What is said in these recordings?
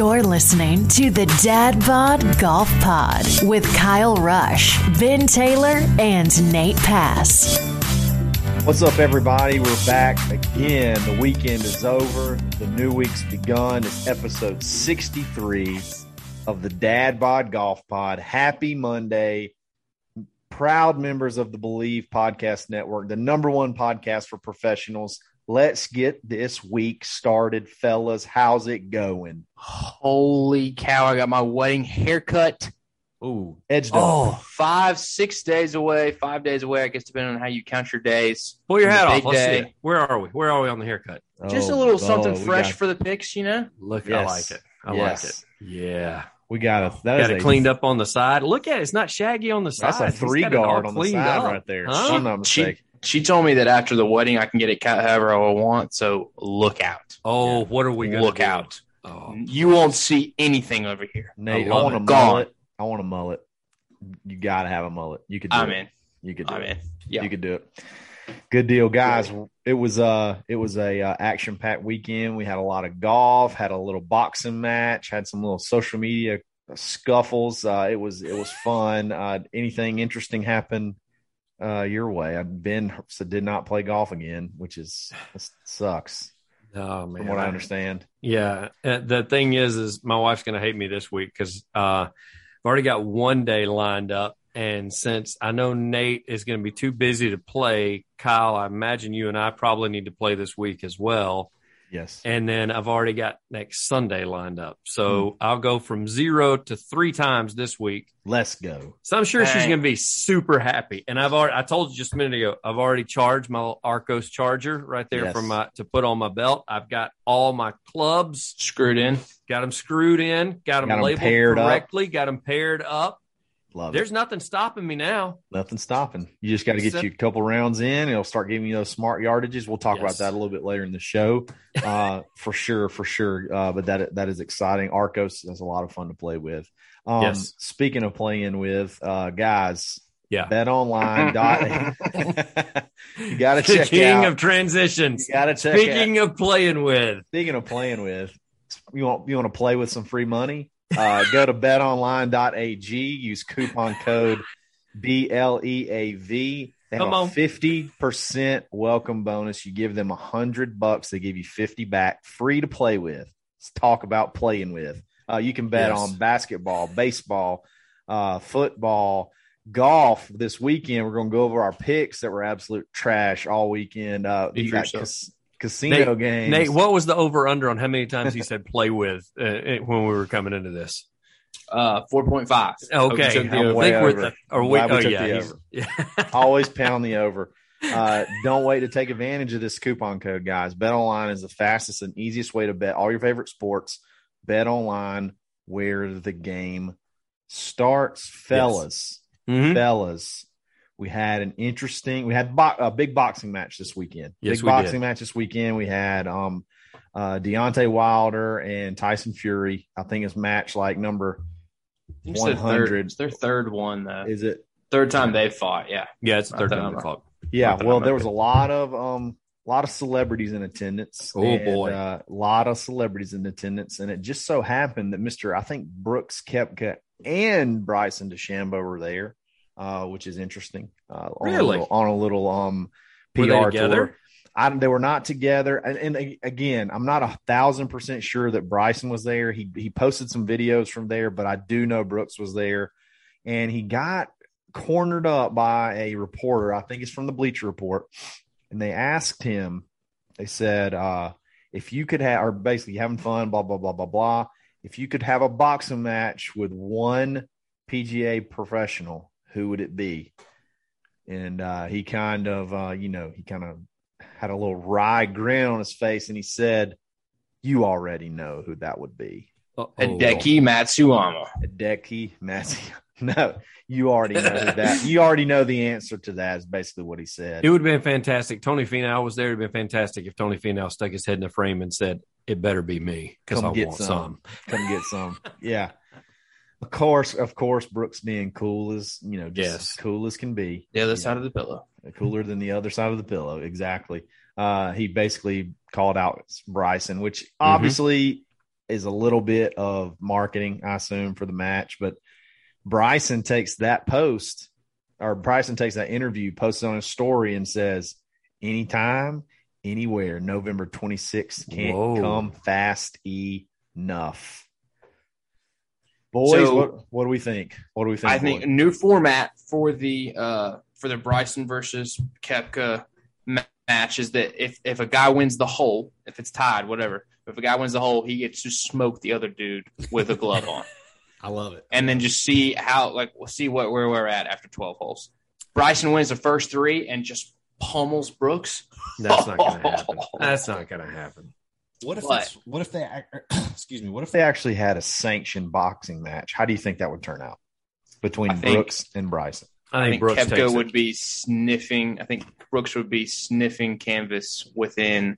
You're listening to the Dad Bod Golf Pod with Kyle Rush, Ben Taylor, and Nate Pass. What's up, everybody? We're back again. The weekend is over. The new week's begun. It's episode 63 of the Dad Bod Golf Pod. Happy Monday. Proud members of the Bleav Podcast Network, the number one podcast for professionals. Let's get this week started, fellas. How's it going? Holy cow! I got my wedding haircut. Ooh, edged up. Five, six days away, five days away. I guess depending on how you count your days. Pull your hat off. Let's see. day. it. Where are we? Where are we on the haircut? Just a Oh, little oh, something we fresh got- for the pics, you know. Look, I like it. I Yes. like it. Yeah. We got it. That is Got it a- cleaned up on the side. Look at it. It's not shaggy on the side. That's a three got it all guard on the cleaned side up. right there. Huh? If I'm not She mistaken. She told me that after the wedding, I can get it cut however I want. So look out, Oh, what are we going to look out. Oh, You won't see anything over here. Nate, I, love want a it. Gone. mullet. I want a mullet. You got to have a mullet. You could do I'm it. in. You could do I'm it. in. Yeah. You could do it. Good deal, guys. It was uh it was a uh, action packed weekend. We had a lot of golf, had a little boxing match, had some little social media scuffles. Uh, it was it was fun. Uh, anything interesting happen uh, your way? I've been so did not play golf again, which is sucks oh man. from what I understand. Yeah. The thing is, is my wife's going to hate me this week because uh, I've already got one day lined up. And since I know Nate is going to be too busy to play, Kyle, I imagine you and I probably need to play this week as well. Yes. And then I've already got next Sunday lined up. So hmm. I'll go from zero to three times this week. Let's go. So I'm sure she's going to be super happy. And I've already, I told you just a minute ago, I've already charged my Arccos charger right there Yes. for my, to put on my belt. I've got all my clubs, Screwed in. got them screwed in, got them Got 'em labeled paired up. correctly, got them paired up. Love There's it. nothing stopping me now. Nothing stopping. You just got to get you a couple rounds in. and It'll start giving you those smart yardages. We'll talk about that a little bit later in the show, uh, for sure, for sure. Uh, but that that is exciting. Arccos is a lot of fun to play with. Um, Yes. Speaking of playing with uh, guys, Yeah. bet online dot. you got to check king out. of transitions. you got to check. Speaking of playing with, Speaking of playing with, you want you want to play with some free money? Uh, go to betonline.ag. Use coupon code BLEAV. They have Come a on. fifty percent welcome bonus. You give them a hundred bucks, they give you fifty back, free to play with. Let's talk about playing with. Uh, you can bet Yes. on basketball, baseball, uh, football, golf. This weekend, we're going to go over our picks that were absolute trash all weekend. Uh, you got cas- casino Nate- games. Nate, what was the over under on how many times he said play with uh, when we were coming into this? Uh, four point five. Okay, took I way think we're over. the, or we, oh yeah, the over. yeah. always pound the over. Uh, don't wait to take advantage of this coupon code, guys. Bet online is the fastest and easiest way to bet all your favorite sports. Bet online where the game starts, fellas. Mhm. Fellas, we had an interesting. We had bo- a big boxing match this weekend. Yes, big we boxing did. match this weekend. We had um, uh, Deontay Wilder and Tyson Fury. I think it's match like number. 100. It's their third one though. Is it Third time they fought. Yeah. Yeah, it's the third time they fought. Yeah, well, there was a lot of um, a lot of celebrities in attendance. Oh, and, boy. uh, a lot of celebrities in attendance, and it just so happened that Mister, I think Brooks Koepka and Bryson DeChambeau were there, uh, which is interesting. Uh, on a little, on a little um PR tour. together? I, they were not together, and, and again, I'm not a thousand percent sure that Bryson was there. He he posted some videos from there, but I do know Brooks was there, and he got cornered up by a reporter. I think it's from the Bleacher Report, and they asked him. They said, uh, "If you could have, or basically having fun, blah blah blah blah blah. If you could have a boxing match with one PGA professional, who would it be?" And uh, he kind of, uh, you know, he kind of had a little wry grin on his face, and he said, "You already know who that would be." Uh-oh. Hideki Matsuyama. Hideki Matsuya. No, you already know that. You already know the answer to that. Is basically what he said. It would have been fantastic. Tony Finau was there. It would have been fantastic if Tony Finau stuck his head in the frame and said, "It better be me because I get want some. some." Come get some. Yeah. Of course, of course, Brooks being cool as you know, just Yes. cool as can be. The other side of the pillow. cooler than the other side of the pillow. Exactly. Uh, he basically called out Bryson, which Mm-hmm. obviously is a little bit of marketing, I assume, for the match. But Bryson takes that post, or Bryson takes that interview, posts it on his story, and says, "Anytime, anywhere, November 26th can't Whoa. come fast enough." Boys, So- what, what do we think? What do we think? I think a boys? new format for the uh for the Bryson versus Koepka match is that if if a guy wins the hole, if it's tied, whatever, if a guy wins the hole, he gets to smoke the other dude with a glove on, I love it. and then just see how like we'll see what where we're at after twelve holes. Bryson wins the first three and just pummels Brooks. That's not going to happen. That's not going to happen. What if What? it's, what if they excuse me? What if if they actually had a sanctioned boxing match, how do you think that would turn out between think- Brooks and Bryson? I I think, think Brooks it. would be sniffing. I think Brooks would be sniffing canvas within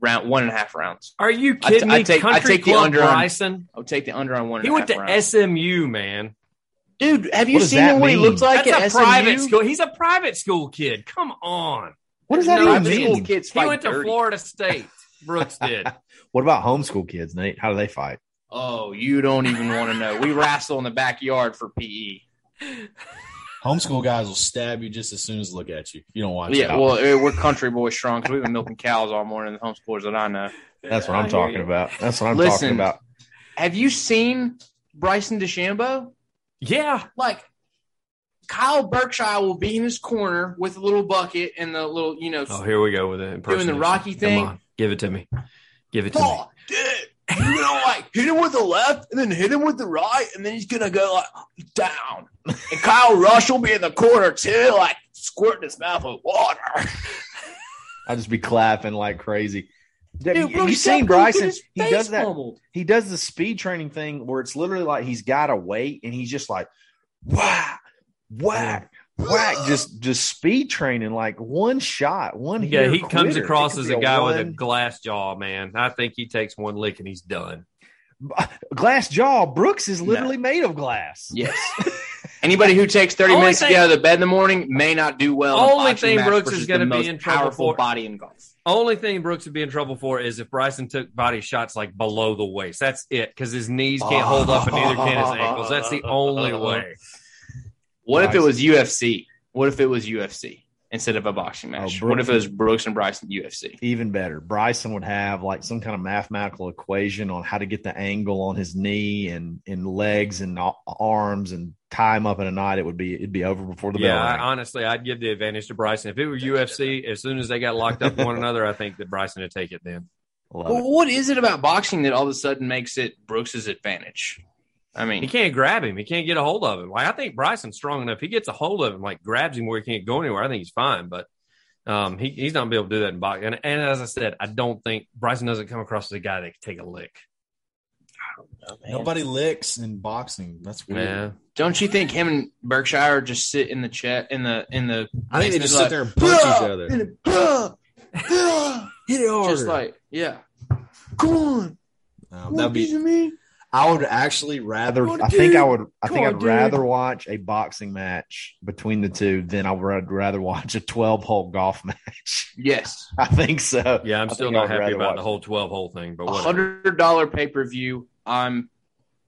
round one and a half rounds. Are you kidding t- I me? take- I Country take the Club under on- Bryson. I would take the under on one. He and went half to rounds. SMU, man. Dude, have you What seen that what he looks like That's a SMU? private school. He's a private school kid. Come on. What does that No, even Private school mean? kids He fight went to dirty. Florida State. Brooks did. What about homeschool kids, Nate? How do they fight? Oh, you don't even want to know. We wrestle in the backyard for. PE. homeschool guys will stab you just as soon as look at you? if You don't watch. Yeah, out. well, eh, we're country boys strong because we've been milking cows all morning. The homeschoolers that I know. That's what I I'm hear talking about. That's what I'm Listen. talking about. Have you seen Bryson DeChambeau? Yeah. Like Kyle Berkshire will be in his corner with a little bucket and the little, you know, Oh, here we go with it. Doing the Rocky Come thing? On. Give it to me. Give it to me. Oh, dude, you're gonna like hit him with the left and then hit him with the right, and then he's gonna go like down. And Kyle Rush will be in the corner too, like squirting his mouth with water. I'll just be clapping like crazy. Dude, You've you Shaq seen Bryson? He does that. pummeled. He does the speed training thing where it's literally like he's got to wait and he's just like whack, whack, whack, just just speed training like one shot, one. Yeah, he comes quitter. across It could as a guy with a glass jaw, man. I think he takes one lick and he's done. glass jaw. Brooks is literally made of glass. Yes. Anybody who takes 30 minutes thing- to get out of the bed in the morning may not do well. Only boxing thing Brooks is gonna be in trouble powerful for- body in golf. Only thing Brooks would be in trouble for is if Bryson took body shots like below the waist. That's it, because his knees can't hold up and neither can his ankles. That's the only way. What if it was UFC? What if it was UFC instead of a boxing oh, match? Oh, what if it was Brooks and Bryson UFC? Even better, Bryson would have like some kind of mathematical equation on how to get the angle on his knee and and legs and arms and tie him up in a knot. It would be it'd be over before the Yeah, bell. I, rang. honestly, I'd give the advantage to Bryson. If it were UFC, as soon as they got locked up one another, I think that Bryson would take it then. Well, what is it about boxing that all of a sudden makes it Brooks's advantage? I mean, He can't grab him. He can't get a hold of him. Like I think Bryson's strong enough. He gets a hold of him, like grabs him where he can't go anywhere. I think he's fine, but um, he, he's not gonna be able to do that in boxing. And, and as I said, I don't think Bryson doesn't come across as a guy that can take a lick. Nobody licks in boxing. That's weird. Yeah, don't you think him and Berkshire just sit in the chat in the in the? I think they just sit like, there and punch each other. and, "Ah! Ah!" Hit it hard. just like yeah. Come on, Um, that'd be. of me. I would actually rather. I think I would. I Come think on, I'd dude. rather watch a boxing match between the two than I would rather watch a twelve-hole golf match. Yes, I think so. yeah. I'm I still not happy about the whole twelve hole thing, but a hundred dollar pay per view. I'm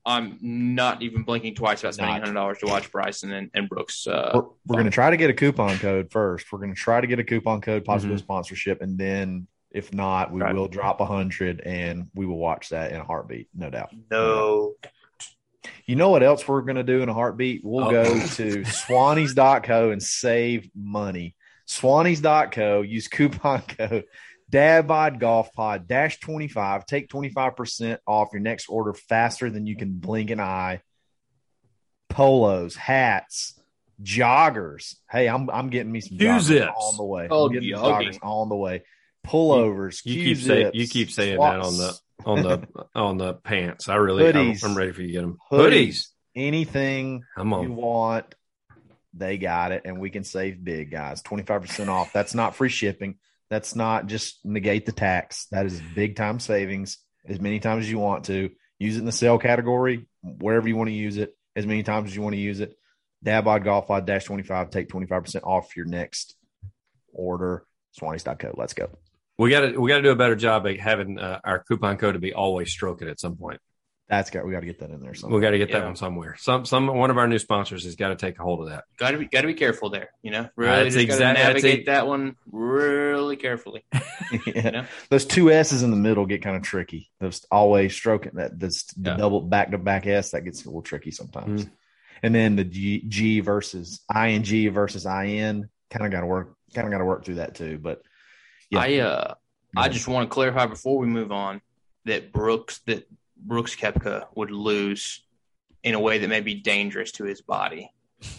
I'm not even blinking twice about spending hundred dollars to watch Bryson and, and Brooks. Uh, We're, we're going to try to get a coupon code first. We're going to try to get a coupon code, possible Mhm. sponsorship, and then if not, we Right. will drop a hundred and we will watch that in a heartbeat, no doubt. no, You know what else we're going to do in a heartbeat? We'll Oh. go to swannies.co and save money. Swannies.co, use coupon code DADBOD Golf Pod dash 25. Take 25% off your next order faster than you can blink an eye. Polos, hats, joggers. Hey, I'm I'm getting me some joggers Q-zips. on the way. Oh, I'm getting joggers on the way. Pullovers, You keep saying you keep saying that on the on the on the pants. I really, I'm, Hoodies. I'm ready for you to get them. Hoodies. Hoodies. anything I'm you want, they got it, and we can save big, guys. Twenty five percent off. That's not free shipping. That's not just negate the tax. That is big time savings. As many times as you want to use it in the sale category, wherever you want to use it, as many times as you want to use it. Dabod Golf Pod dash twenty five. Take twenty five percent off your next order. Swannies.co. Let's go. We got to we got to do a better job of having uh, our coupon code to be always stroking at some point. That's got we got to get that in there. Somewhere. We got to get that Yeah. one somewhere. Some some one of our new sponsors has got to take a hold of that. Got to be got to be careful there. You know, really That's just got exact- that's navigate a- that one really carefully. Yeah. know? Those two S's in the middle get kind of tricky. Those always stroking that that's the Yeah. double back to back S that gets a little tricky sometimes. Mm. And then the G, G versus ing versus in kind of got to work. Kind of got to work through that too. But yeah, I uh I just want to clarify before we move on that Brooks that Brooks Koepka would lose in a way that may be dangerous to his body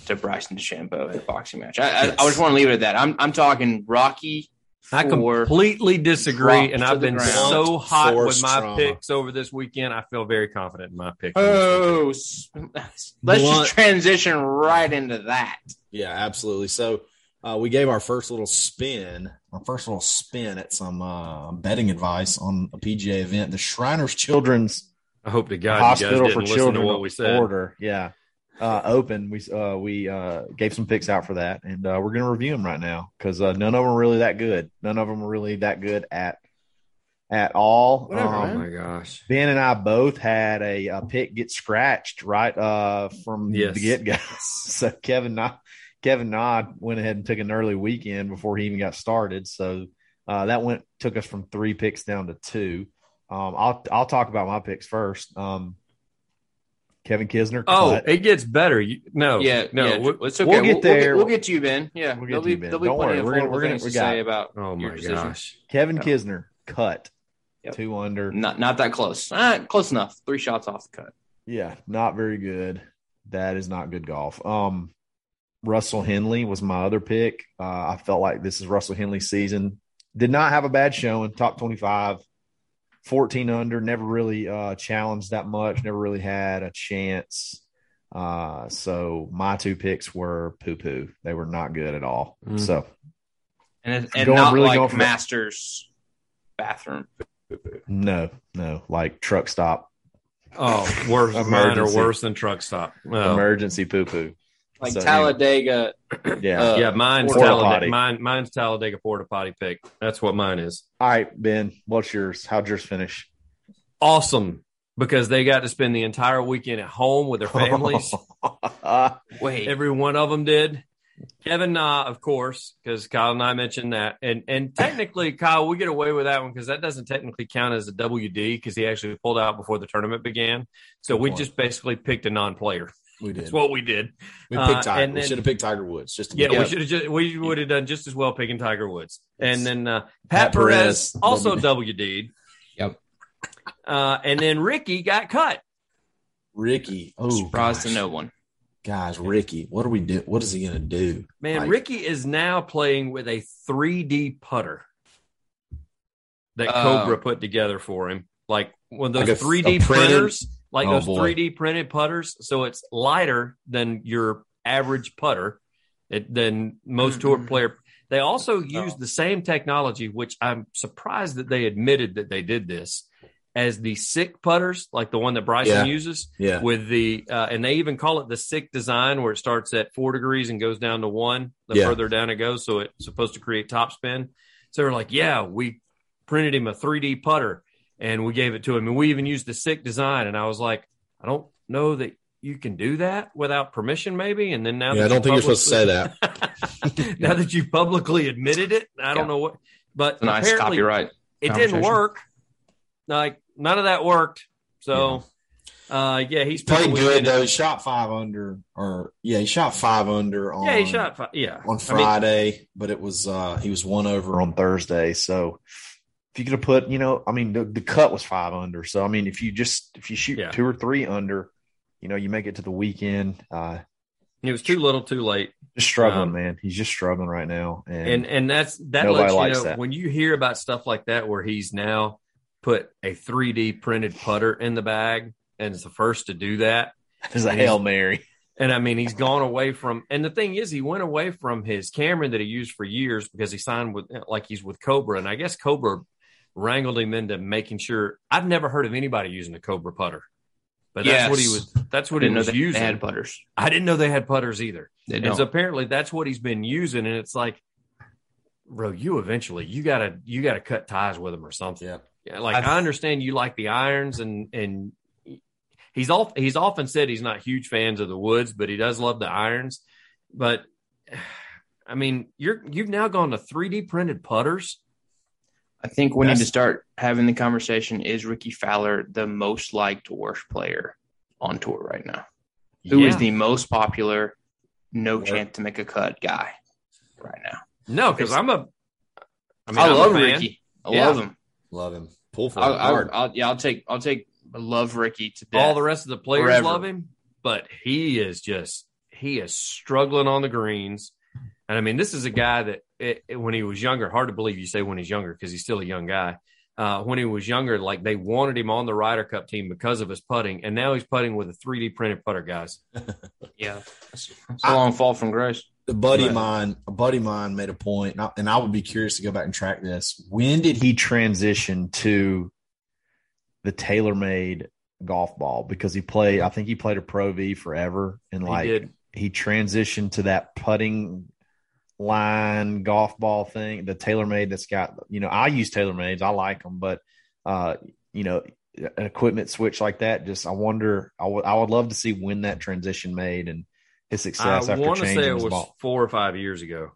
to Bryson DeChambeau in a boxing match. I, I, I just want to leave it at that. I'm I'm talking Rocky I completely disagree, and I've been ground. so hot with my trauma. picks over this weekend. I feel very confident in my pick. Oh, let's Blunt. just transition right into that. Yeah, absolutely. So uh, we gave our first little spin, our first little spin at some uh, betting advice on a PGA event. The Shriners Children's I hope to God Hospital for Children to what we said. order. Yeah. Uh, open. We uh, we uh, gave some picks out for that, and uh, we're going to review them right now because uh, none of them are really that good. None of them are really that good at at all. Whatever, Um, Oh my gosh! Ben and I both had a, a pick get scratched right uh, from Yes. the get go. so Kevin Na, Kevin Na went ahead and took an early weekend before he even got started. So uh, that went took us from three picks down to two. Um, I'll I'll talk about my picks first. Um, Kevin Kisner. Oh, cut. it gets better. You, no, Yeah, no. yeah, we- it's okay. we'll We'll get there. We'll, get to you, Ben. Yeah, We'll get there'll to be, you, Ben. there'll be Don't plenty worry. of We're gonna- we're gonna- we got say about oh your my decision. gosh! Kevin Yep. Kisner cut Yep. two under. Not not that close. Ah, close enough. Three shots off the cut. Yeah, not very good. That is not good golf. Um, Russell Henley was my other pick. Uh, I felt like this is Russell Henley's season. Did not have a bad showing, top 25, 14 under, never really uh, challenged that much, never really had a chance. Uh, so my two picks were poo poo. They were not good at all. Mm. So And it- and Going- not really like going for that. Masters bathroom. no, no, like truck stop, Oh, worse. mine are Emergency. worse than truck stop. Oh. emergency poo poo. Like So, Talladega. Yeah. uh, yeah, mine's Talladega. potty. Mine, mine's Talladega porta potty pick. That's what mine is. all right, Ben, what's yours? How'd yours finish? Awesome because they got to spend the entire weekend at home with their families. Wait. Every one of them did. Kevin Na, of course, because Kyle and I mentioned that, and and technically, Kyle, we get away with that one because that doesn't technically count as a WD because he actually pulled out before the tournament began. So Good we point. just basically picked a non-player. We did. That's what we did. we uh, picked Tiger. and we should have picked Tiger Woods. Just to Yeah, we should have just we would have done just as well picking Tiger Woods, and then uh, Pat, Pat Perez, Perez, also WD. WD'd. Yep. Uh, and then Rickie got cut. Rickie. Oh, Surprised gosh. to no one. Guys, Rickie, what are we do? What is he gonna do? Man, Like- Rickie is now playing with a 3D putter that Uh, Cobra put together for him. Like one of those Like a- 3D a printed- printers, like Oh, those boy. 3D printed putters. So it's lighter than your average putter, it, than most tour Mhm. player. They also use Oh. the same technology, which I'm surprised that they admitted that they did this as the SIK putters, like the one that Bryson Yeah. uses Yeah. with the uh, and they even call it the SIK design where it starts at four degrees and goes down to one the Yeah. further down it goes so it's supposed to create top spin so they're like yeah we printed him a 3d putter and we gave it to him and we even used the SIK design and i was like i don't know that you can do that without permission maybe and then now Yeah, I don't think you you're supposed to say that. that now that you publicly admitted it i don't know what but a nice apparently copyright. it didn't work like none of that worked so uh yeah he's Played good though. He shot five under, or yeah, he shot five under on. Yeah, he shot. Five, yeah, on I mean, Friday, but it was uh he was one over on Thursday. So if you could have put, you know, I mean, the, the cut was five under. So I mean, if you just if you shoot Yeah. two or three under, you know, you make it to the weekend. Uh, it was too little, too late, just struggling, Um, man. He's just struggling right now, and, and and that's that lets you know that. when you hear about stuff like that where he's now put a 3D printed putter in the bag and is the first to do that. it's a hail mary. And I mean, he's gone away from, and the thing is, he went away from his Cameron that he used for years because he signed with, like, he's with Cobra. And I guess Cobra wrangled him into making sure. I've never heard of anybody using a Cobra putter, but that's Yes. what he was, that's what he was using. had putters. I didn't know they had putters either. They don't. so apparently that's what he's been using. And it's like, bro, you eventually you gotta you gotta cut ties with him or something. Yeah. Yeah, like I- I, understand you like the irons and and he's off he's often said he's not huge fans of the woods, but he does love the irons. But I mean, you're you've now gone to 3D printed putters. I think we need to start having the conversation: Is Rickie Fowler the most liked worst player on tour right now? Who is Yeah. the most popular, no Work. chance to make a cut guy right now? No, because I'm a I mean, I I'm a love. Rickie. I Yeah. love him. Love him. Pull for I'll, him I'll. I'll, yeah, I'll take. I'll take. Love Rickie to death. All the rest of the players Forever. love him, but he is just he is struggling on the greens. And I mean, this is a guy that it, it- when he was younger, hard to believe you say when he's younger because he's still a young guy. Uh, when he was younger, like they wanted him on the Ryder Cup team because of his putting, and now he's putting with a 3D printed putter, guys. yeah, it's, it's a long fall from grace. a buddy of mine, a buddy of mine made a point, and I, and I would be curious to go back and track this. When did he transition to the TaylorMade golf ball? Because he played, I think he played a Pro V forever, and like he did. he transitioned to that putting line golf ball thing, the TaylorMade that's got, you know, I use TaylorMades, I like them, but uh, you know, an equipment switch like that, just I wonder, I would I would love to see when that transition made and his success I after want to say it was ball. four or five years ago.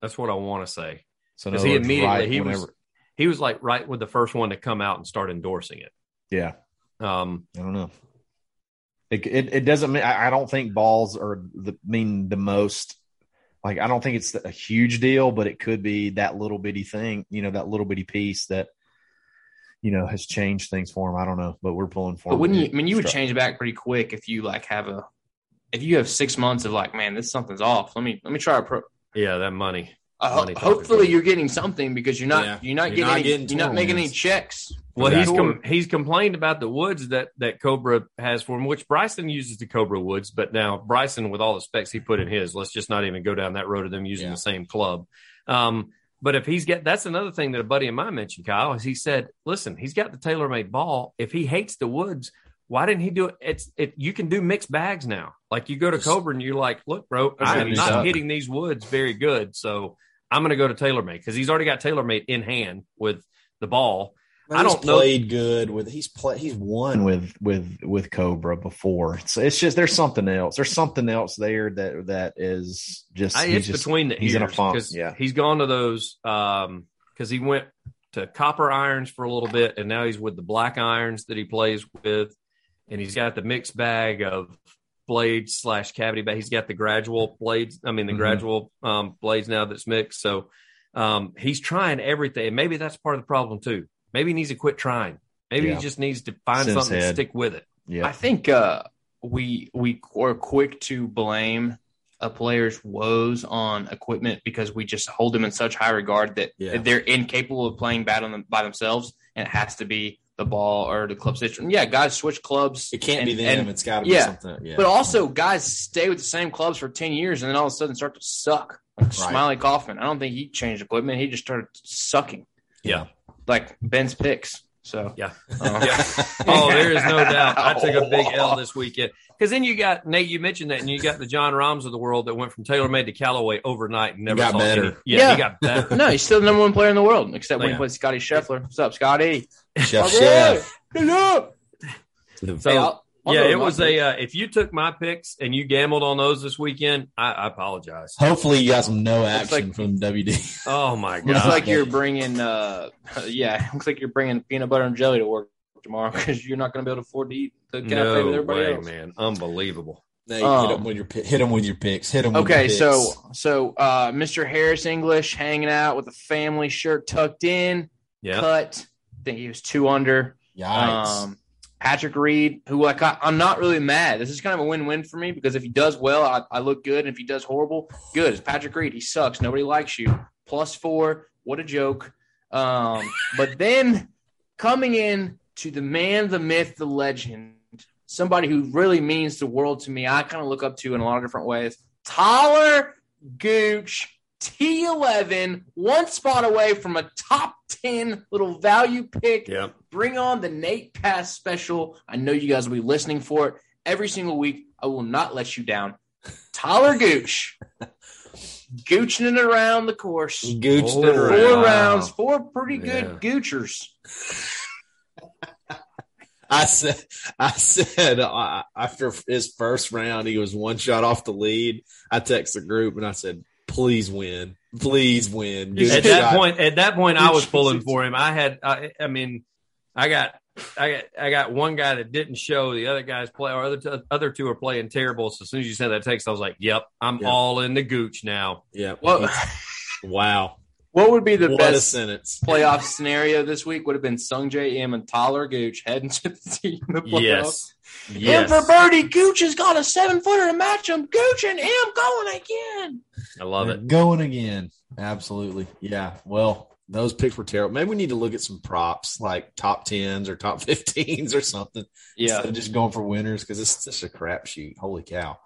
That's what I want to say. So Because he immediately right he whenever, was he was like right with the first one to come out and start endorsing it. yeah, Um, I don't know. It, it, it doesn't mean I I don't think balls are the mean the most like I don't think it's a huge deal, but it could be that little bitty thing, you know, that little bitty piece that you know has changed things for him. I don't know, but we're pulling for But wouldn't you? I mean, you would change back pretty quick if you like have a. If you have six months of like, man, this something's off. Let me let me try a pro. yeah, that money. Uh, Money hopefully, you're getting something because you're not Yeah. you're not You're getting not any, getting you're not making any checks. Well, for he's com- he's complained about the woods that that Cobra has for him, which Bryson uses the Cobra woods, but now Bryson, with all the specs he put in his, let's just not even go down that road of them using Yeah. the same club. Um, but if he's get that's another thing that a buddy of mine mentioned, Kyle, is he said, listen, he's got the TaylorMade ball. If he hates the woods, why didn't he do it? It's it. You can do mixed bags now. Like you go to Cobra and you're like, look, bro, I am not said. hitting these woods very good, so I'm going to go to TaylorMade because he's already got TaylorMade in hand with the ball. I don't know- played good with he's play he's won with with with Cobra before. It's it's just there's something else. There's something else there that that is just I, it's just- between the he's in a ears, yeah. he's gone to those um because he went to copper irons for a little bit, and now he's with the black irons that he plays with, and he's got the mixed bag of blades slash cavity bag. He's got the gradual blades. I mean, the Mhm. gradual um, blades now that's mixed. So um, he's trying everything. And maybe that's part of the problem too. Maybe he needs to quit trying. Maybe Yeah. he just needs to find Since something to stick with it. yeah. I think uh, we we are quick to blame a player's woes on equipment because we just hold them in such high regard that Yeah. they're incapable of playing bad on them by themselves, and it has to be the ball or the club situation. Yeah, guys switch clubs. it can't be and- them. and- it's got to be yeah. something. Yeah. But also, guys stay with the same clubs for ten years and then all of a sudden start to suck. Like Smylie Kaufman, I don't think he changed equipment. He just started sucking, Yeah. Like Ben's picks. So Yeah. uh, Yeah. Oh, there is no doubt. I took a big L this weekend because then you got Nate. You mentioned that, and you got the Jon Rahms of the world that went from TaylorMade to Callaway overnight and never Got saw better. any- yeah, Yeah. he got better. No, he's still the number one player in the world, except when Yeah. he plays Scottie Scheffler. What's up, Scottie? chef All chef. Hello. So Hey, I'll- I'll yeah, it was my a. Uh, if you took my picks and you gambled on those this weekend, I, I apologize. Hopefully you got some no action like- from WD. Oh my Looks god! like you're bringing, uh, yeah, looks like you're bringing peanut butter and jelly to work tomorrow because you're not going to be able to afford to eat the cafe no with everybody way, else. man! Unbelievable. Nate, Um, hit them with your pi- hit him with your picks. Hit him. With Okay, your picks. so so uh, Mr. Harris English hanging out with a family shirt tucked in, Yeah, cut. I think he was two under. yikes. Um, Patrick Reed, who I, I'm not really mad. This is kind of a win-win for me because if he does well, I, I look good, and if he does horrible, good. It's Patrick Reed. He sucks. Nobody likes you. Plus four. What a joke. Um, but then coming in to the man, the myth, the legend, somebody who really means the world to me. I kind of look up to in a lot of different ways. Talor Gooch, T11, one spot away from a top 10 little value pick yeah. Bring on the Nate Pass special. I know you guys will be listening for it every single week. I will not let you down. Talor Gooch. Gooching it around the course. Gooched Oh, it Four around. Wow. rounds, four pretty good Yeah. goochers. I said, I said uh, after his first round, he was one shot off the lead. I text the group and I said, "Please win, please win." Good at that shot. point, at that point, I was Good pulling shot. for him. I had, I, I mean, I got, I got, I got one guy that didn't show. The other guys play, or other t- other two are playing terrible. So as soon as you sent that text, I was like, "Yep, I'm Yep. all in the gooch now." yeah. What Wow. what would be the what best sentence. playoff scenario this week? Would have been Sungjae Im and Talor Gooch heading to the team in the playoffs. Yes, And for Birdie, Gooch has got a seven footer to match him. Gooch and M going again. I love it. Going again. Absolutely. Yeah. Well, those picks were terrible. Maybe we need to look at some props like top tens or top 15s or something. Instead of just going for winners because it's such a crapshoot. Holy cow.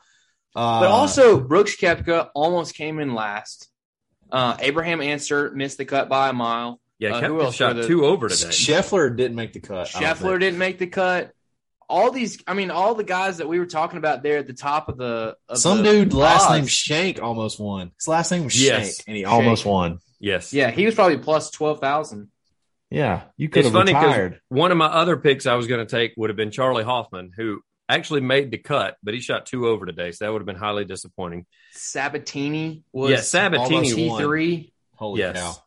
Uh, But also, Brooks Koepka almost came in last. Uh, Abraham Ancer missed the cut by a mile. Yeah, Uh, Koepka who else shot the- two over today. Scheffler didn't make the cut. I Scheffler didn't make the cut. All these, I mean, all the guys that we were talking about there at the top of the. Of Some the dude last odds. name Shank almost won. His last name was Yes. Shank, and he Almost almost won. Yes, Yeah, he was probably plus 12,000. Yeah, you could It's have funny 'cause retired. one of my other picks I was going to take would have been Charley Hoffman, who actually made the cut, but he shot two over today, so that would have been highly disappointing. Sabatini was Yeah, Sabatini almost T3. Holy Yes. cow!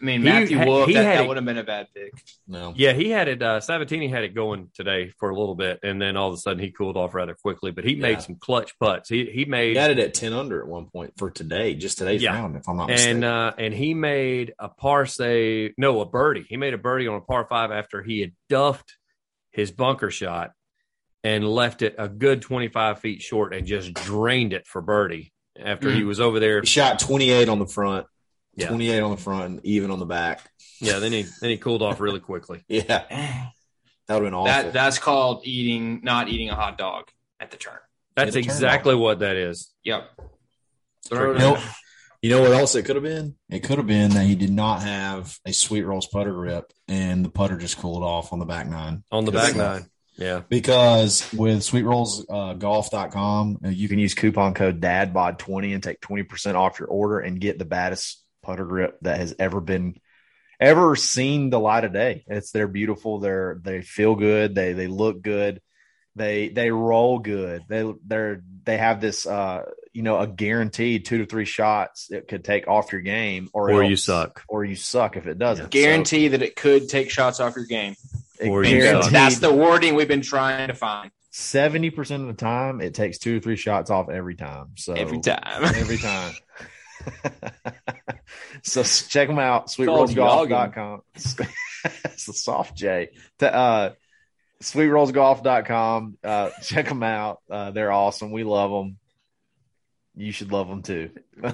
I mean, Matthew had- Wolff, he that, that would have been a bad pick. No, Yeah, he had it. Uh, Sabatini had it going today for a little bit, and then all of a sudden he cooled off rather quickly. But he Yeah. made some clutch putts. He he he made had it at ten under at one point for today, just today's Yeah. round, if I'm not mistaken. and uh, and he made a par say no a birdie. He made a birdie on a par five after he had duffed his bunker shot and left it a good twenty five feet short and just drained it for birdie after he was over there. he shot 28 on the front, Yeah, 28 on the front, and even on the back. yeah. Then he then he cooled off really quickly. Yeah, that would have been awful. That That's called eating, not eating a hot dog at the turn. That's Get a turn exactly what that is. Yep. Throw You know, you know what else it could have been? It could have been that he did not have a sweet rolls putter grip, and the putter just cooled off on the back nine. On the back nine. Yeah. Because with sweetrollsgolf.com, uh, you You can use coupon code DADBOD20 and take 20% off your order and get the baddest putter grip that has ever been ever seen the light of day. It's they're beautiful, they're they feel good, they they look good, they they roll good. They they're they have this uh you know a guaranteed two to three shots it could take off your game or Or you suck. or you suck if it doesn't. Guarantee that it could take shots off your game. So, Or you. That's the wording we've been trying to find seventy percent of the time it takes two to three shots off every time. So every time. every time. so check them out, called sweetrollsgolf.com. it's the soft J. To, uh, sweetrollsgolf.com. Uh, check them out. Uh, they're awesome. We love them. You should love them too.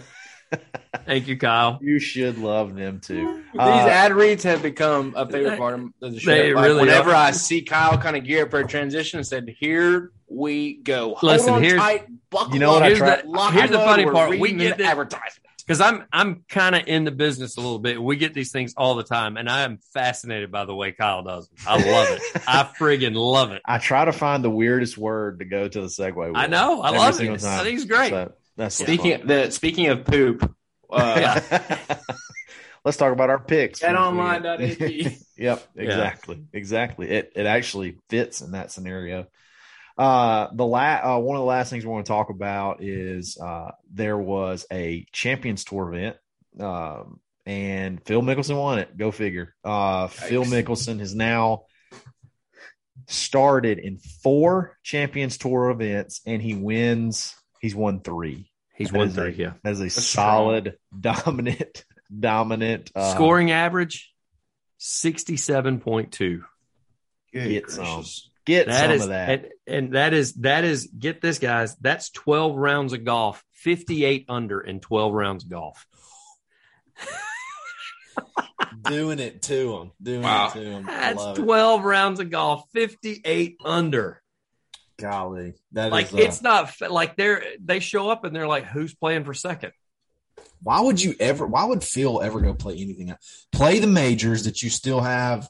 Thank you, Kyle. you should love them too. These Uh, ad reads have become a favorite part of the show. they Like, really whenever are. I see Kyle kind of gear up for a transition, and said, "Here we go. Hold Listen, on here's- tight, buckle You know what up, I Here's try- the, here's the funny part. We get the the, advertisement. Because I'm I'm kind of in the business a little bit. We get these things all the time, and I am fascinated by the way Kyle does. Them. I love it. I friggin' love it. I try to find the weirdest word to go to the segue with. I know. I every love it. time. I think it's great. So that's Speaking fun. the speaking of poop, uh, Let's talk about our picks. betonline.ag. Yep, Yeah. exactly, exactly. It it actually fits in that scenario. Uh, the la- uh, one of the last things we want to talk about is uh, there was a Champions Tour event, um, and Phil Mickelson won it. Go figure. Uh, Phil Mickelson has now started in four Champions Tour events, and he wins. He's won three. He's That one three. a- Yeah. That is a That's solid, dominant, dominant uh, Scoring average sixty seven point two. Good Get some. gracious. Get That some is of that. And, and that is that is get this guys. That's twelve rounds of golf. Fifty eight under in twelve rounds of golf. doing it to them. Doing Wow. it to him. I That's love it. twelve rounds of golf. Fifty eight under. Golly, that is. Like uh, it's not like they're they show up and they're like, who's playing for second? why would you ever? Why would Phil ever go play anything else? Play the majors that you still have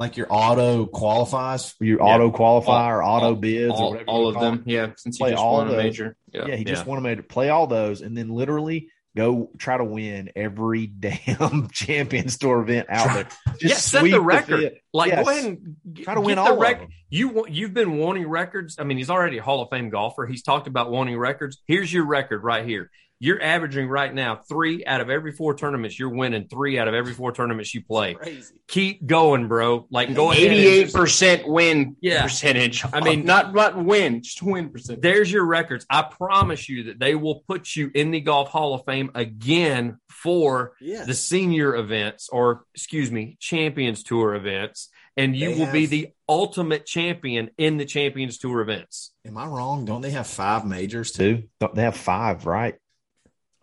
like your auto qualifies. your Yeah. auto qualify All- or auto all- bids or all, whatever. all of call it. them. Yeah, since he Play just all won a those. major. Yeah. Yeah, he just Yeah. want to play all those and then literally go try to win every damn Champions Tour event out there. Just yeah, set the record. field. like, Yes. go ahead and g- Try to win the all of rec- them. You you've been wanting records. I mean, he's already a Hall of Fame golfer. He's talked about wanting records. Here's your record right here. You're averaging right now three out of every four tournaments. You're winning three out of every four tournaments you play. Crazy. Keep going, bro. Like go ahead. and Eighty-eight just- percent win Yeah. percentage. I mean- not not win, just win percentage. There's your records. I promise you that they will put you in the Golf Hall of Fame again for Yeah. the senior events or excuse me champions tour events and you They will be the ultimate champion in the champions tour events Am I wrong? Don't they have five majors too? Don't- They have five, right?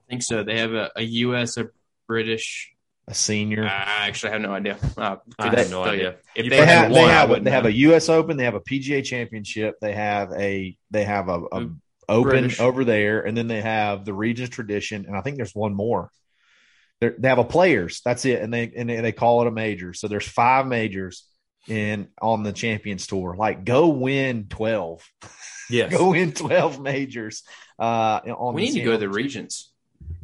I think so. They have a, a U.S., a British. A senior. I actually have no idea. Uh, I could have no tell you. idea. If they, they have, they one, I have, wouldn't they have a U.S. Open. They have a PGA Championship. They have a they have a, a Mm. Open British. over there, and then they have the Regions Tradition, and I think there's one more. They're, they have a Players. That's it, and they and they, they call it a major. So there's five majors in on the Champions Tour. Like, go win twelve. yes Go win twelve majors. Uh, on We the need to go to the Champions- regions.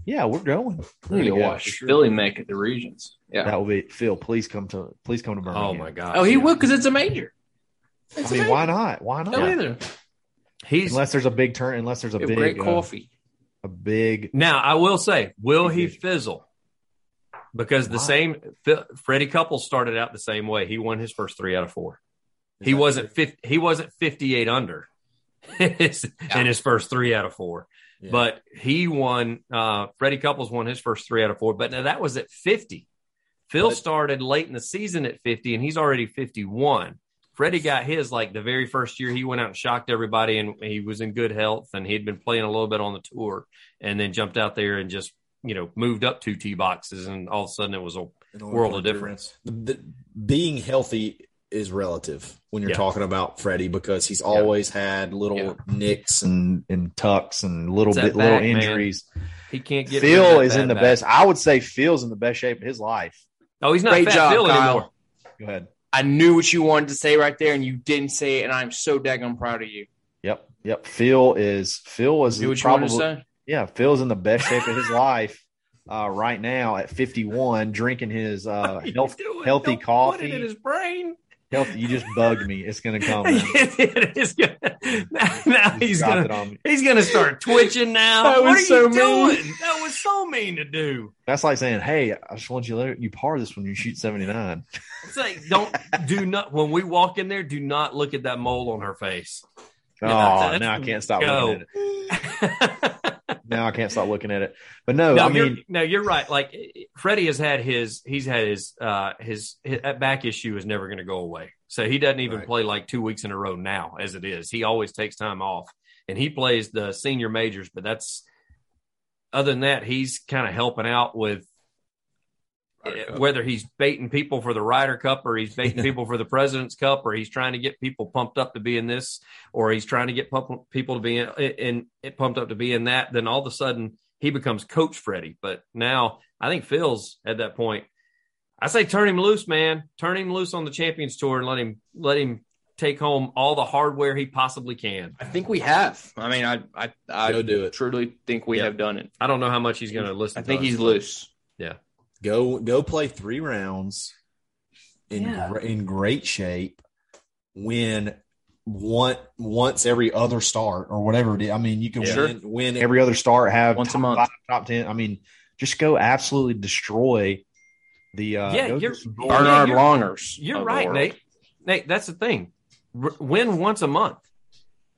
Yeah, we're going. We need to We're gonna go, watch sure. Philly make it the regions. Yeah. That will be Phil. Please come to please come to Birmingham. oh my god Oh, he will because it's a major. I mean, why not? Why not? No, either. he's Unless there's a big turn, unless there's a big great uh, coffee. a big now i will say will he fizzle because the Why? same Phil- freddie couples started out the same way he won his first three out of four Is he wasn't true? 50, he wasn't 58 under in his, in his first three out of four Yeah. but he won uh freddie couples won his first three out of four. But now that was at 50 phil But- started late in the season at 50 and he's already 51 freddie got his like the very first year he went out and shocked everybody and he was in good health and he'd been playing a little bit on the tour and then jumped out there and just you know moved up two tee boxes and all of a sudden it was a world of difference. The- the- being healthy is relative when you're Yeah. talking about Freddie because he's always had little Yeah. nicks and and and tucks and little It's that bit little back, man. injuries. he can't get rid Phil is in bad the back. best. I would say Phil's in the best shape of his life. oh he's not Great fat job, Phil Kyle. anymore Go ahead. I knew what you wanted to say right there, and you didn't say it, and I'm so daggone proud of you. Yep. Yep. Phil is Phil is Knew what probably wanted to say. yeah. Phil's in the best shape of his life uh, right now at 51, drinking his uh, What are you health, healthy Don't Put coffee. it in his brain. Healthy. You just bugged me. It's gonna come. it is gonna, now, now he's gonna it on me. he's gonna start twitching now. That what was are so you mean. doing? That was so mean to do. That's like saying, "Hey, I just want you to let you par this when you shoot 79." It's like don't do not when we walk in there. Do not look at that mole on her face. Oh, now I can't stop go. looking at it. Now I can't stop looking at it. But no, no, I you're, mean, no, you're right. Like Freddie has had his, he's had his, uh, his, his that back issue is never going to go away. So he doesn't even Right. play like two weeks in a row now, as it is. He always takes time off, and he plays the senior majors. But that's other than that, he's kind of helping out with. Whether he's baiting people for the Ryder Cup or he's baiting people for the President's Cup or he's trying to get people pumped up to be in this or he's trying to get pump, people to be in, in, in pumped up to be in that, then all of a sudden he becomes Coach Freddie. But now I think Phil's at that point. I say turn him loose, man. Turn him loose on the Champions Tour and let him let him take home all the hardware he possibly can. I think we have. I mean, I I, I Go do it. truly think we Yeah. have done it. I don't know how much he's going to listen. I think us, he's loose. loose. Go go play three rounds in Yeah. gr- in great shape. Win one once every other start or whatever it is. I mean, you can Yeah. win win every other start have Once a month. five, top ten. I mean, just go absolutely destroy the. Uh, Yeah, go you're- get some Yeah, you're- Longers. You're right. Nate. Nate, that's the thing. R- win once a month.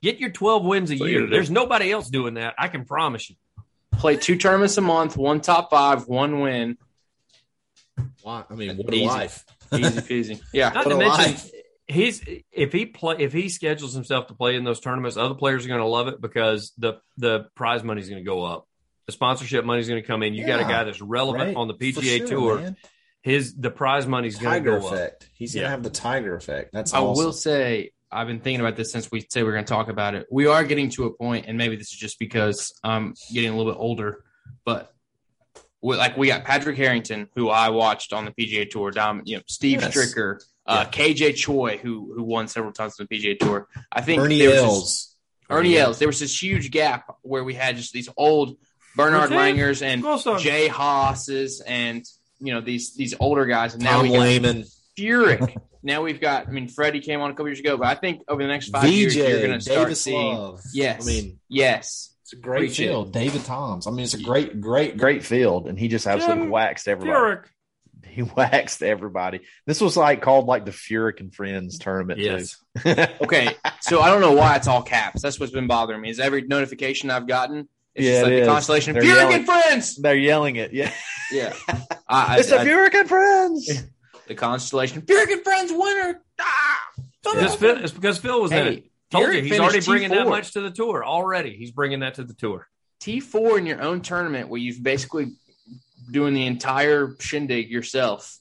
Get your 12 wins a That's what year. There's nobody else doing that. I can promise you. Play two tournaments a month, one top five, one win. Why? I mean, what a Easy. life. Easy peasy. Yeah. Not What to a mention, life. he's if he play if he schedules himself to play in those tournaments, other players are going to love it because the the prize money is going to go up. The sponsorship money is going to come in. You got a guy that's relevant Right? on the PGA sure, Tour. man. His the prize money is going to Tiger go up. effect. He's gonna have the tiger effect. That's I awesome. will say I've been thinking about this since we say we're going to talk about it. We are getting to a point, and maybe this is just because I'm getting a little bit older, but we, like we got Patrick Harrington, who I watched on the PGA Tour. Dom, you know, Steve Yes. Stricker, Uh, KJ Choi, who who won several times on the PGA Tour. I think Ernie there was this- Els. Ernie Els. There was this huge gap where we had just these old Bernard Okay. Langers and Of. Jay Haas's and you know these these older guys, and now Tom we got Lehman. Furyk. now we've got. I mean, Freddie came on a couple years ago, but I think over the next five years you're going to start Davis seeing. Love. Yes. I mean, Yes. It's a great Preach it. field. David Toms. I mean, it's a great, great, Great field, and he just absolutely Jim waxed everybody. Furyk. He waxed everybody. This was like called like the Furyk and Friends tournament. Yes. Too. Okay. so I don't know why it's all caps. That's what's been bothering me. Is every notification I've gotten, it's Yeah, just like it the is. constellation They're Furyk yelling. and friends. They're yelling it. Yeah, Yeah. I, it's the I, I, Furyk and Friends. the constellation Furyk and friends winner. Ah! It's, Phil, it's because Phil was in it. Hey, Told Furyk you, he's already bringing that T4. much to the tour. Already, he's bringing that to the tour. T4 in your own tournament where you've basically doing the entire shindig yourself.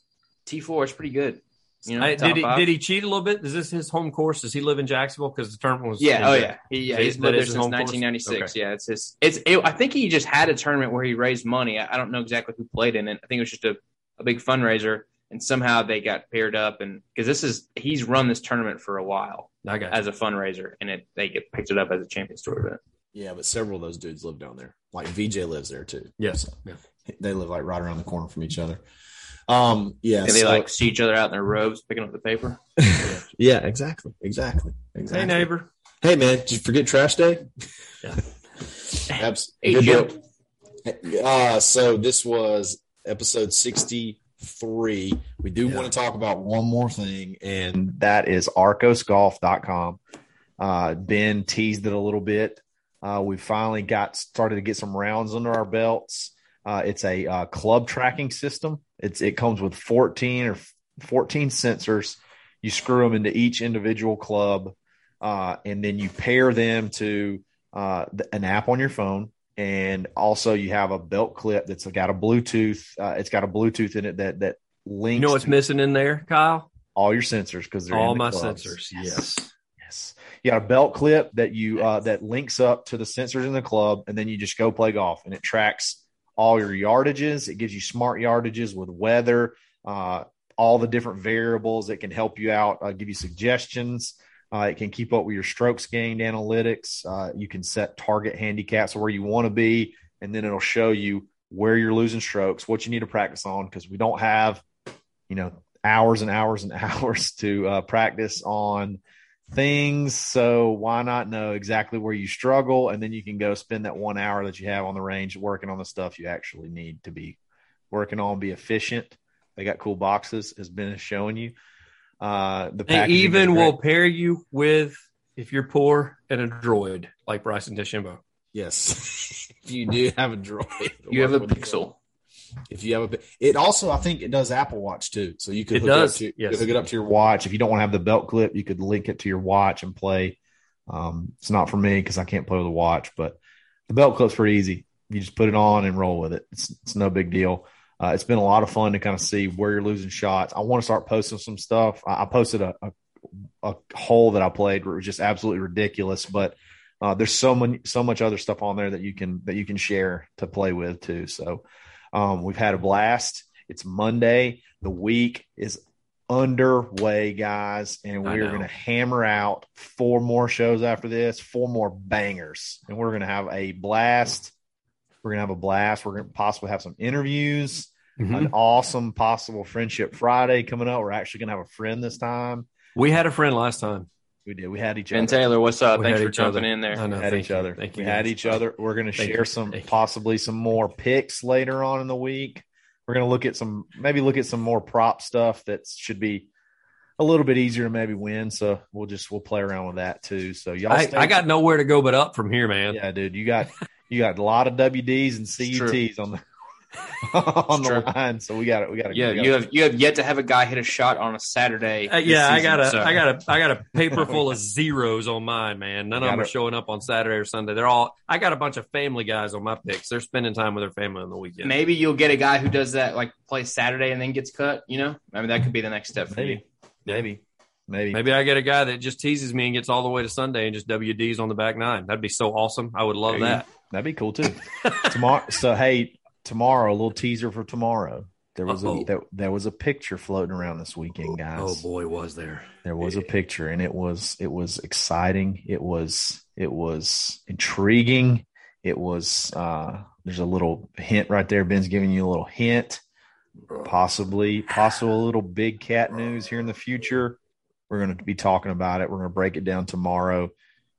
T4 is pretty good. You know, Hey, top did he five. did he cheat a little bit? Is this his home course? Does he live in Jacksonville? Because the tournament was Yeah. in Oh yeah. He, yeah. That- He's lived there is his since home course? 1996. Yeah. It's his. It's. It, I think he just had a tournament where he raised money. I, I don't know exactly who played in it. I think it was just a, a big fundraiser, and somehow they got paired up. And because this is he's run this tournament for a while I got as a fundraiser, and it they get picked it up as a Champions Tour event. Yeah, but several of those dudes live down there. Like VJ lives there too. Yes. Yeah. they live like right around the corner from each other. Um, yeah, And they so- like see each other out in their robes picking up the paper. yeah, exactly, exactly, exactly. Hey neighbor. Hey man, did you forget trash day? Yeah. Abs- Hey, good Jim. deal. Uh, so this was episode sixty-three. We do Yeah. want to talk about one more thing, and that is arccosgolf.com. Uh, ben teased it a little bit. Uh, we finally got started to get some rounds under our belts. Uh, it's a uh, club tracking system. It's it comes with 14 or 14 sensors. You screw them into each individual club, uh, and then you pair them to uh, an app on your phone. And also, you have a belt clip that's got a Bluetooth. Uh, it's got a Bluetooth in it that that links. You know what's missing in there, Kyle? all your sensors because they're All in the my clubs. sensors. Yes. Yes. You got a belt clip that you uh, that links up to the sensors in the club, and then you just go play golf, and it tracks all your yardages. It gives you smart yardages with weather, uh, all the different variables that can help you out, uh, give you suggestions. Uh, it can keep up with your strokes gained analytics. Uh, you can set target handicaps where you want to be, and then it'll show you where you're losing strokes, what you need to practice on, because we don't have, you know, hours and hours and hours to uh, practice on things. So why not know exactly where you struggle, and then you can go spend that one hour that you have on the range working on the stuff you actually need to be working on, be efficient. They got cool boxes, as Ben is showing you. Uh, the They even will pair you with, if you're poor, and a droid like Bryson DeChambeau. yes, if you do have a droid, You have a pixel. If you have a, it also I think it does Apple Watch too, so you could It hook does, It up to, yes. could hook it up to your watch. watch. If you don't want to have the belt clip, you could link it to your watch and play. Um, it's not for me because I can't play with a watch, but the belt clip's pretty easy. You just put it on and roll with it. It's it's no big deal. Uh, it's been a lot of fun to kind of see where you're losing shots. I want to start posting some stuff. I, I posted a, a a hole that I played where it was just absolutely ridiculous, but uh, there's so many so much other stuff on there that you can that you can share to play with too. So um, we've had a blast. It's Monday. The week is underway, guys, and we're going to hammer out four more shows after this, four more bangers, and we're going to have a blast. We're going to have a blast. We're going to possibly have some interviews, Mm-hmm. an awesome possible friendship Friday coming up. We're actually going to have a friend this time. We had a friend last time. We did. We had each Ben other. Taylor, what's up? We Thanks for jumping other. in there. I know. We had thank each you. other. Thank we you. had guys. each other. We're going to Thank share you. some Thank possibly some more picks later on in the week. We're going to look at some maybe look at some more prop stuff that should be a little bit easier to maybe win. So we'll just we'll play around with that too. So y'all, I, stay I got nowhere to go but up from here, man. yeah, dude. You got you got a lot of WDs and. CUTs on the on the true. line. So we got it. We got it. Yeah, you have you have yet to have a guy hit a shot on a Saturday. Uh, this yeah, I got a, so- I got a, I got a paper full of zeros on mine, man. None of them are Gotta- showing up on Saturday or Sunday. They're all. I got a bunch of family guys on my picks. They're spending time with their family on the weekend. Maybe you'll get a guy who does that, like plays Saturday and then gets cut. You know, I mean that could be the next step for you. maybe maybe maybe Maybe I get a guy that just teases me and gets all the way to Sunday and just WDs on the back nine. That'd be so awesome. I would love There you that. That'd be cool too. tomorrow. So hey, tomorrow a little teaser for tomorrow. There was a there, there, was a picture floating around this weekend, guys. Oh boy, was there! There was a picture, and it was it was exciting. It was it was intriguing. It was uh there's a little hint right there. Ben's giving you a little hint. Possibly, possible little big cat news here in the future. We're going to be talking about it. We're going to break it down tomorrow.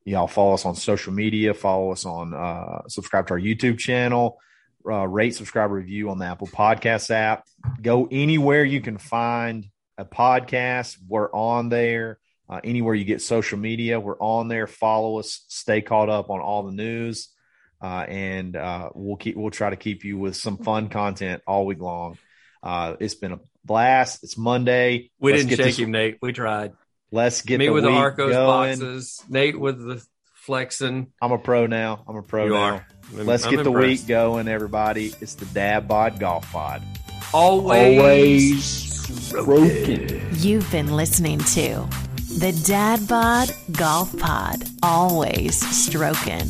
Y'all follow us on social media. Follow us on uh, subscribe to our YouTube channel. Uh, rate, subscribe, review on the Apple Podcast app. Go anywhere you can find a podcast. We're on there. Uh, anywhere you get social media, we're on there. Follow us. Stay caught up on all the news, uh, and uh, we'll keep. We'll try to keep you with some fun content all week long. Uh, it's been a blast. It's Monday. We Let's didn't shake this, him, Nate. We tried. Let's get me the with the Arccos going. boxes. Nate with the flexing. I'm a pro now. I'm a pro you now. Are. Let's I'm get impressed. the week going, everybody. It's the Dad Bod Golf Pod. Always, broken. You've been listening to the Dad Bod Golf Pod. Always stroking.